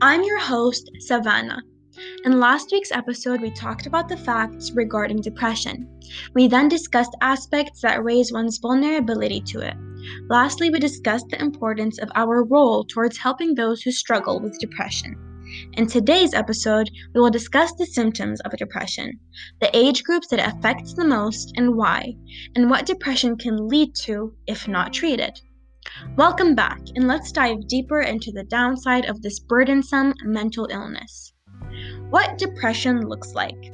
I'm your host, Savannah. In last week's episode, we talked about the facts regarding depression. We then discussed aspects that raise one's vulnerability to it. Lastly, we discussed the importance of our role towards helping those who struggle with depression. In today's episode, we will discuss the symptoms of depression, the age groups that it affects the most and why, and what depression can lead to if not treated. Welcome back, and let's dive deeper into the downside of this burdensome mental illness. What depression looks like.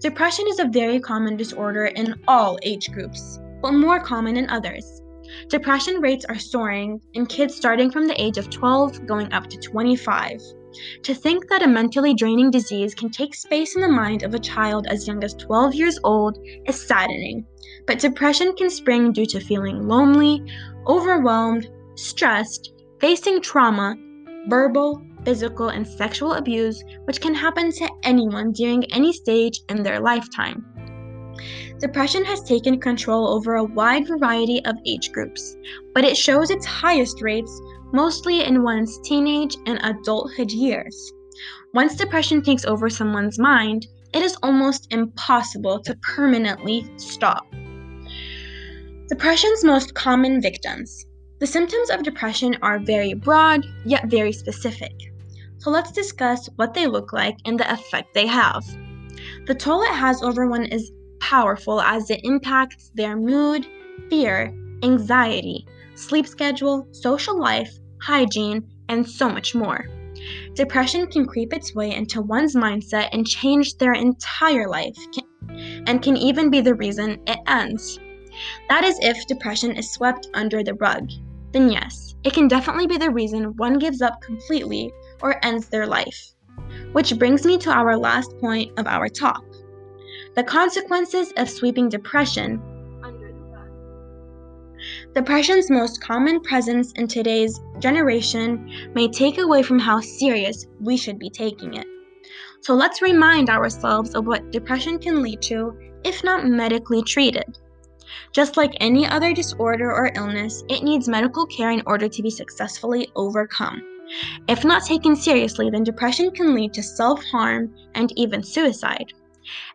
Depression is a very common disorder in all age groups, but more common in others. Depression rates are soaring in kids starting from the age of 12 going up to 25. To think that a mentally draining disease can take space in the mind of a child as young as 12 years old is saddening, but depression can spring due to feeling lonely, overwhelmed, stressed, facing trauma, verbal, physical, and sexual abuse, which can happen to anyone during any stage in their lifetime. Depression has taken control over a wide variety of age groups, but it shows its highest rates mostly in one's teenage and adulthood years. Once depression takes over someone's mind, it is almost impossible to permanently stop. Depression's most common victims. The symptoms of depression are very broad, yet very specific. So let's discuss what they look like and the effect they have. The toll it has over one is powerful as it impacts their mood, fear, anxiety, sleep schedule, social life, hygiene, and so much more. Depression can creep its way into one's mindset and change their entire life, and can even be the reason it ends. That is if depression is swept under the rug. Then, yes, it can definitely be the reason one gives up completely or ends their life. Which brings me to our last point of our talk the consequences of sweeping depression Depression's most common presence in today's generation may take away from how serious we should be taking it. So let's remind ourselves of what depression can lead to if not medically treated. Just like any other disorder or illness, it needs medical care in order to be successfully overcome. If not taken seriously, then depression can lead to self harm and even suicide.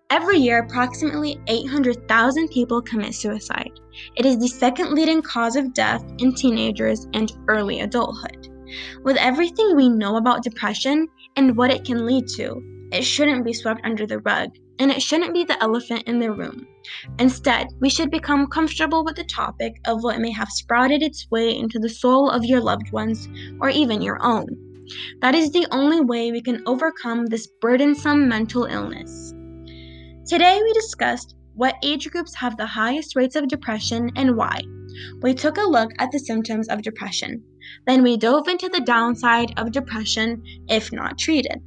Every year, approximately 800,000 people commit suicide. It is the second leading cause of death in teenagers and early adulthood. With everything we know about depression and what it can lead to, it shouldn't be swept under the rug, and it shouldn't be the elephant in the room. Instead, we should become comfortable with the topic of what may have sprouted its way into the soul of your loved ones or even your own. That is the only way we can overcome this burdensome mental illness. Today, we discussed what age groups have the highest rates of depression and why. We took a look at the symptoms of depression. Then we dove into the downside of depression if not treated.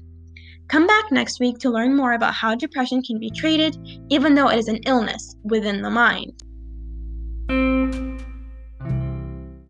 Come back next week to learn more about how depression can be treated, even though it is an illness within the mind.